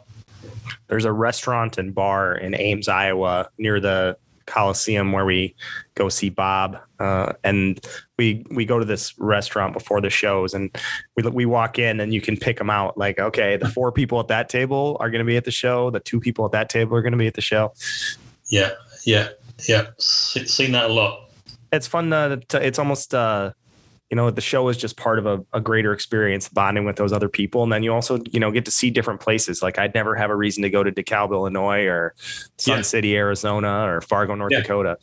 There's a restaurant and bar in Ames, Iowa, near the Coliseum where we go see Bob, uh, and we we go to this restaurant before the shows, and we we walk in and you can pick them out. Like, okay, the four people at that table are going to be at the show. The two people at that table are going to be at the show. Yeah, yeah, Yeah, se- seen that a lot. It's fun to, to it's almost uh you know the show is just part of a, a, greater experience bonding with those other people. And then you also you know get to see different places. Like i'd never have a reason to go to dekalb illinois or sun yeah. city arizona or fargo north yeah. dakota.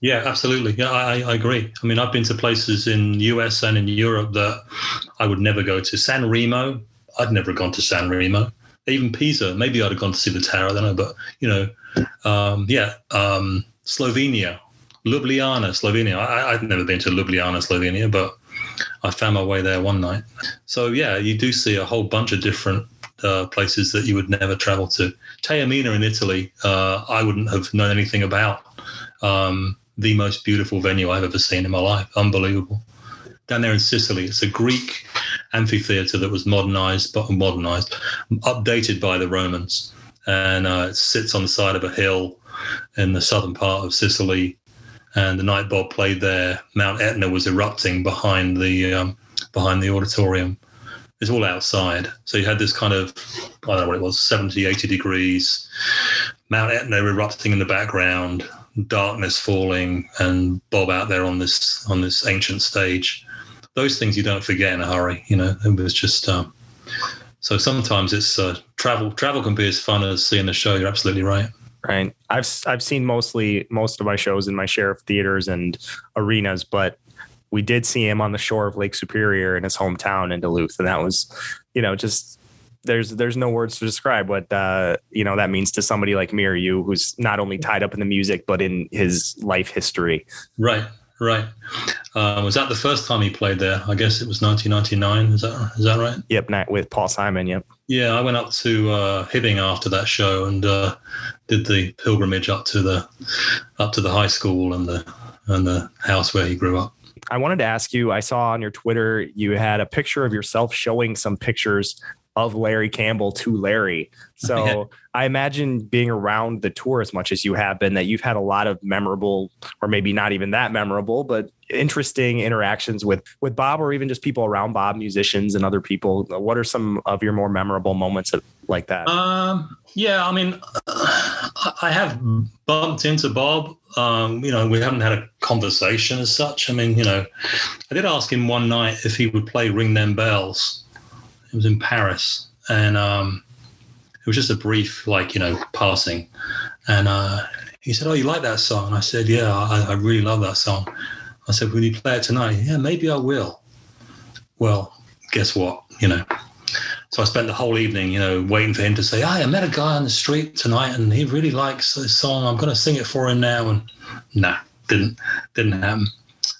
Yeah absolutely. Yeah I, I agree. I mean i've been to places in the us and in europe that i would never go to. San remo i'd never gone to san remo. Even pisa maybe i'd have gone to see the tower i don't know but you know um, yeah um, slovenia Ljubljana, Slovenia. I, I've never been to Ljubljana, Slovenia, but I found my way there one night. So yeah, you do see a whole bunch of different uh, places that you would never travel to. Taormina in Italy, uh, I wouldn't have known anything about. Um, the most beautiful venue I've ever seen in my life. Unbelievable. Down there in Sicily, it's a Greek amphitheater that was modernized, but modernized, updated by the Romans, and uh, it sits on the side of a hill in the southern part of Sicily and the night Bob played there, Mount Etna was erupting behind the um, behind the auditorium. It's all outside, so you had this kind of I don't know what it was, 70, 80 degrees, Mount Etna erupting in the background, darkness falling, and Bob out there on this on this ancient stage. Those things you don't forget in a hurry. You know, it was just. Um, so sometimes it's uh, travel. Travel can be as fun as seeing the show. You're absolutely right right? I've I've seen mostly most of my shows in my share of theaters and arenas, but we did see him on the shore of Lake Superior in his hometown in Duluth, and that was, you know, just there's there's no words to describe what uh, you know that means to somebody like me or you, who's not only tied up in the music but in his life history. Right, right. Uh, was that the first time he played there? I guess it was 1999. Is that is that right? Yep, with Paul Simon. Yep. Yeah, I went up to uh, Hibbing after that show and uh, did the pilgrimage up to the up to the high school and the and the house where he grew up. I wanted to ask you. I saw on your Twitter you had a picture of yourself showing some pictures of Larry Campbell to Larry. So yeah. I imagine being around the tour as much as you have been, that you've had a lot of memorable, or maybe not even that memorable, but interesting interactions with with Bob, or even just people around Bob, musicians and other people. What are some of your more memorable moments of, like that? Um, yeah, I mean, I have bumped into Bob. Um, you know, we haven't had a conversation as such. I mean, you know, I did ask him one night if he would play "Ring Them Bells." It was in Paris, and um, it was just a brief, like you know, passing. And uh, he said, "Oh, you like that song?" I said, "Yeah, I, I really love that song." I said, "Will you play it tonight?" Yeah, maybe I will. Well, guess what? You know. So I spent the whole evening, you know, waiting for him to say, "Hey, I met a guy on the street tonight, and he really likes this song. I'm going to sing it for him now." And nah, didn't didn't happen.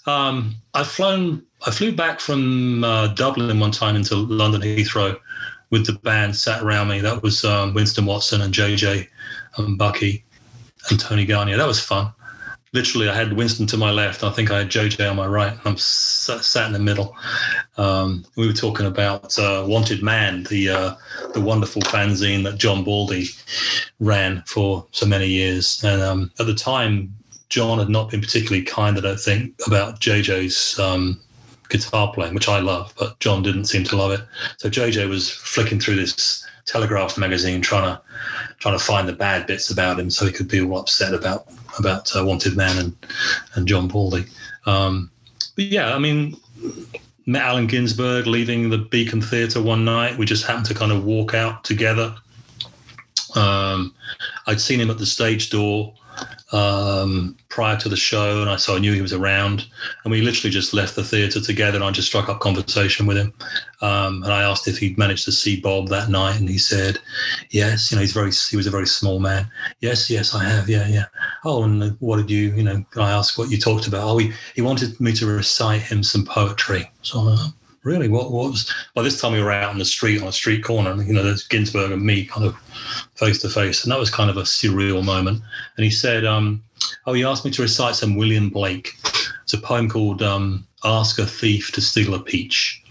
Um, I've flown I flew back from uh, Dublin one time into London Heathrow with the band sat around me. That was um, Winston Watson and JJ and Bucky and Tony Garnier. That was fun. Literally, I had Winston to my left. I think I had JJ on my right. I'm sat, in the middle. Um, we were talking about uh, Wanted Man, the uh, the wonderful fanzine that John Bauldie ran for so many years. And um, at the time, John had not been particularly kind, I don't think, about JJ's um, guitar playing, which I love, but John didn't seem to love it. So JJ was flicking through this Telegraph magazine, trying to trying to find the bad bits about him, so he could be all upset about about uh, Wanted Man and and John Bauldie. Um, but yeah, I mean, met Allen Ginsberg leaving the Beacon Theatre one night. We just happened to kind of walk out together. Um, I'd seen him at the stage door um, prior to the show, and I so I knew he was around. And we literally just left the theatre together, and I just struck up conversation with him. Um, and I asked if he'd managed to see Bob that night, and he said, "Yes." You know, he's very he was a very small man. Yes, yes, I have. Yeah, yeah. Oh, and what did you? You know, I asked what you talked about. Oh, he he wanted me to recite him some poetry. So. Uh, really? What, was by this time we were out on the street on a street corner and you know there's ginsberg and me kind of face to face and that was kind of a surreal moment. And he said um, oh he asked me to recite some william blake. It's a poem called um, ask a thief to steal a peach.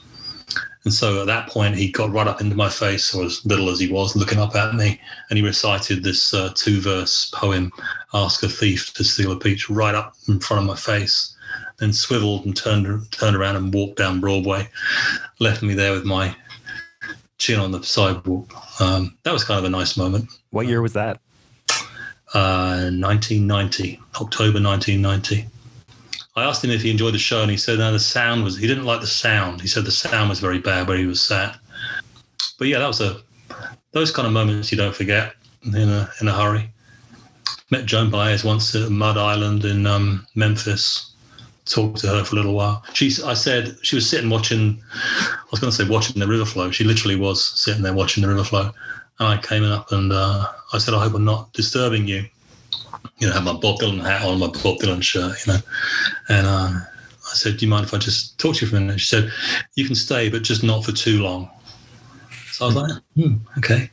And so at that point he got right up into my face or as little as he was looking up at me and he recited this uh, two verse poem ask a thief to steal a peach right up in front of my face then swiveled and turned turned around and walked down Broadway, left me there with my chin on the sidewalk. Um, that was kind of a nice moment. What year was that? uh, 1990, October 1990. I asked him if he enjoyed the show, and he said, "No, the sound was. He didn't like the sound. He said the sound was very bad where he was sat." But yeah, that was a those kind of moments you don't forget in a in a hurry. Met Joan Baez once at Mud Island in um, Memphis. Talked to her for a little while. She, I said, she was sitting watching. I was going to say watching the river flow. She literally was sitting there watching the river flow. And I came up and uh, I said, I hope I'm not disturbing you. You know, have my Bob Dylan hat on, my Bob Dylan shirt, you know. And uh, I said, Do you mind if I just talk to you for a minute? She said, You can stay, but just not for too long. So I was like, hmm, Okay.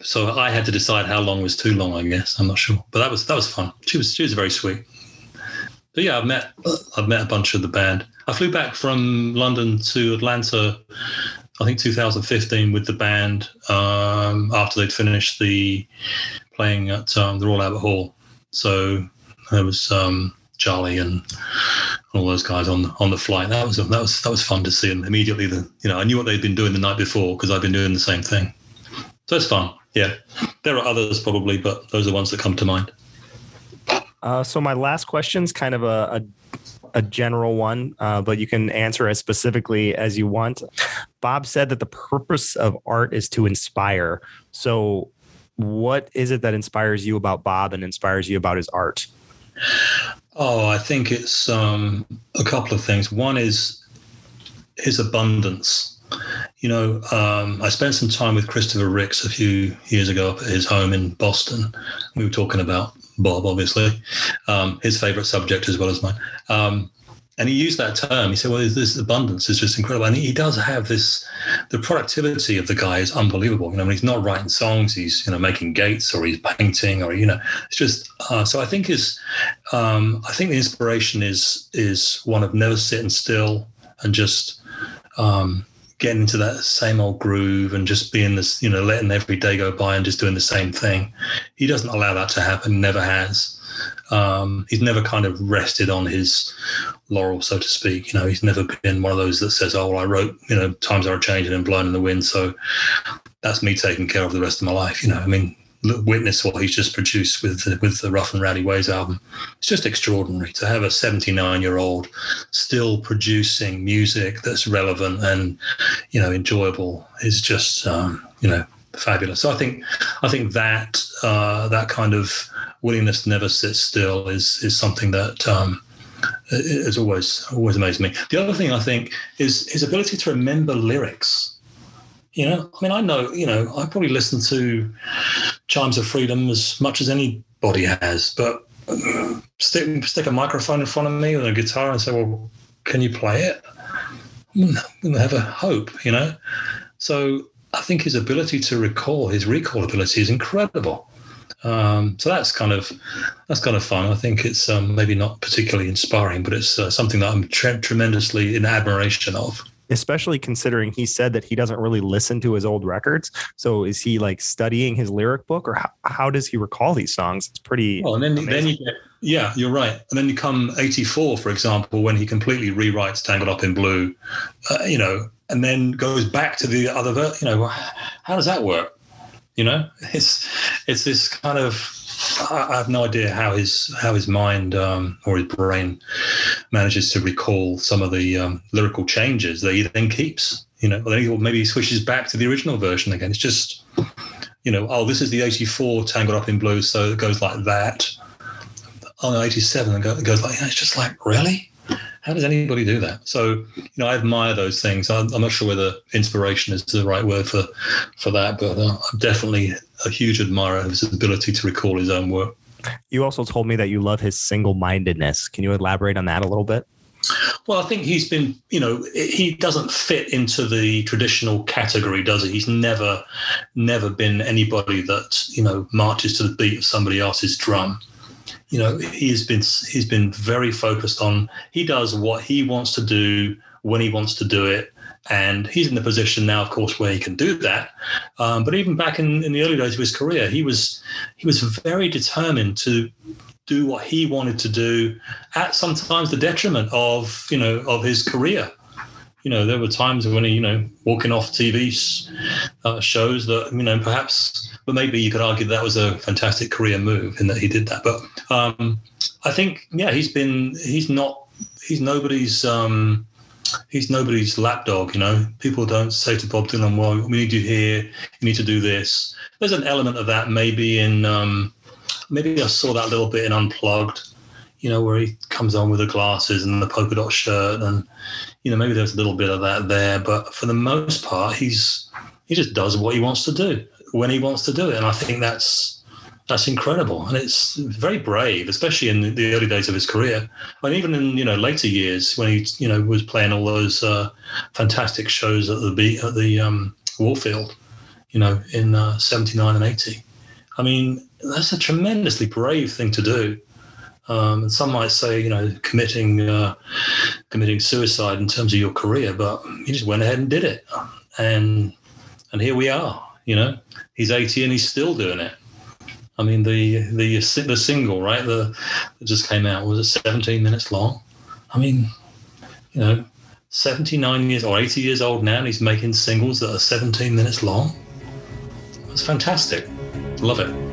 So I had to decide how long was too long. I guess I'm not sure, but that was that was fun. She was she was very sweet. But yeah, I've met I've met a bunch of the band. I flew back from London to Atlanta, I think 2015 with the band um, after they'd finished the playing at um, the Royal Albert Hall. So there was um, Charlie and all those guys on the, on the flight. That was that was that was fun to see. And immediately, the you know I knew what they'd been doing the night before because I've been doing the same thing. So it's fun. Yeah, there are others probably, but those are the ones that come to mind. Uh, so my last question is kind of a, a, a general one, uh, but you can answer as specifically as you want. Bob said that the purpose of art is to inspire. So, what is it that inspires you about Bob and inspires you about his art? Oh, I think it's um, a couple of things. One is his abundance you know, um, I spent some time with Christopher Ricks a few years ago up at his home in Boston. We were talking about Bob, obviously, um, his favorite subject as well as mine. Um, and he used that term. He said, "Well, this abundance is just incredible." And he does have this. The productivity of the guy is unbelievable. You know, he's not writing songs, he's you know making gates or he's painting or you know, it's just. Uh, so I think is, um, I think the inspiration is is one of never sitting still and just um, getting into that same old groove and just being this, you know, letting every day go by and just doing the same thing. He doesn't allow that to happen, never has. Um, he's never kind of rested on his laurel, so to speak. You know, he's never been one of those that says, "Oh, well, I wrote, you know, times are changing and blowing in the wind, so that's me taking care of the rest of my life." You know, I mean, witness what he's just produced with the, with the Rough and Rowdy Ways album. It's just extraordinary to have a 79 year old still producing music that's relevant and you know enjoyable is just um, you know fabulous. So I think I think that uh, that kind of willingness to never sit still is is something that. Um, has always always amazed me. The other thing I think is his ability to remember lyrics you know, I mean, I know, you know, I probably listen to Chimes of Freedom as much as anybody has, but stick stick a microphone in front of me with a guitar and say, "Well, can you play it?" I'm gonna have a hope, you know. So I think his ability to recall, his recall ability, is incredible. Um, so that's kind of that's kind of fun. I think it's um, maybe not particularly inspiring, but it's uh, something that I'm tre- tremendously in admiration of especially considering he said that he doesn't really listen to his old records. So is he like studying his lyric book or how, how does he recall these songs? It's pretty. Well, and then, then you get, yeah, you're right. And then you come 84, for example, when he completely rewrites Tangled Up in Blue, uh, you know, and then goes back to the other, you know, how does that work? You know, it's, it's this kind of, I have no idea how his how his mind um, or his brain manages to recall some of the um, lyrical changes that he then keeps. You know, or maybe he switches back to the original version again. It's just, you know, oh, this is the '84 Tangled Up in Blue, so it goes like that. Oh no, '87 it goes like it's just like really. How does anybody do that? So, you know, I admire those things. I'm, I'm not sure whether inspiration is the right word for for that, but uh, I'm definitely a huge admirer of his ability to recall his own work. You also told me that you love his single mindedness. Can you elaborate on that a little bit? Well, I think he's been, you know, he doesn't fit into the traditional category, does he? He's never, never been anybody that, you know, marches to the beat of somebody else's drum. You know, he's been he's been very focused on he does what he wants to do when he wants to do it and he's in the position now, of course, where he can do that. Um, but even back in, in the early days of his career, he was he was very determined to do what he wanted to do at sometimes the detriment of you know of his career. You know, there were times when he, you know, walking off TV uh, shows that, you know, perhaps, but maybe you could argue that was a fantastic career move in that he did that. But um, I think, yeah, he's been, he's not, he's nobody's, um, he's nobody's lapdog, you know. People don't say to Bob Dylan, well, we need you here, you need to do this. There's an element of that maybe in, um, maybe I saw that a little bit in Unplugged, you know, where he comes on with the glasses and the polka dot shirt and, you know, maybe there's a little bit of that there, but for the most part, he's he just does what he wants to do when he wants to do it, and I think that's that's incredible, and it's very brave, especially in the early days of his career, and even in you know later years when he you know was playing all those uh, fantastic shows at the at the um, Warfield, you know, in uh, '79 uh, and '80. I mean, that's a tremendously brave thing to do. Um, and some might say, you know, committing uh, committing suicide in terms of your career, but he just went ahead and did it, and and here we are. You know, he's 80 and he's still doing it. I mean, the the the single right the that just came out was it 17 minutes long. I mean, you know, 79 years or 80 years old now, and he's making singles that are 17 minutes long. It's fantastic. Love it.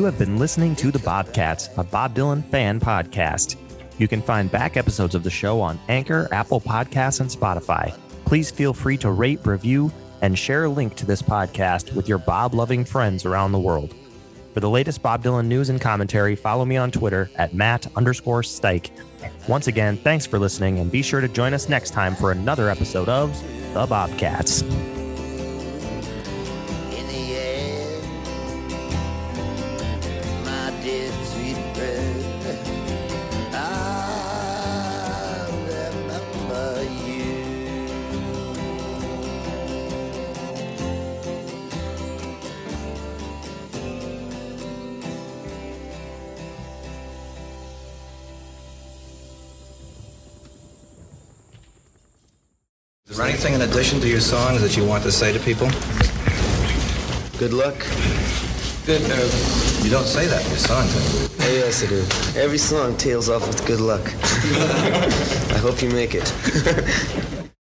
You have been listening to The Bobcats, a Bob Dylan fan podcast. You can find back episodes of the show on Anchor, Apple Podcasts, and Spotify. Please feel free to rate, review, and share a link to this podcast with your Bob loving friends around the world. For the latest Bob Dylan news and commentary, follow me on Twitter at Matt underscore Stike. Once again, thanks for listening, and be sure to join us next time for another episode of The Bobcats. To your songs that you want to say to people? Good luck. Good. Uh, you don't say that in your songs. Oh, yes, I do. Every song tails off with good luck. I hope you make it.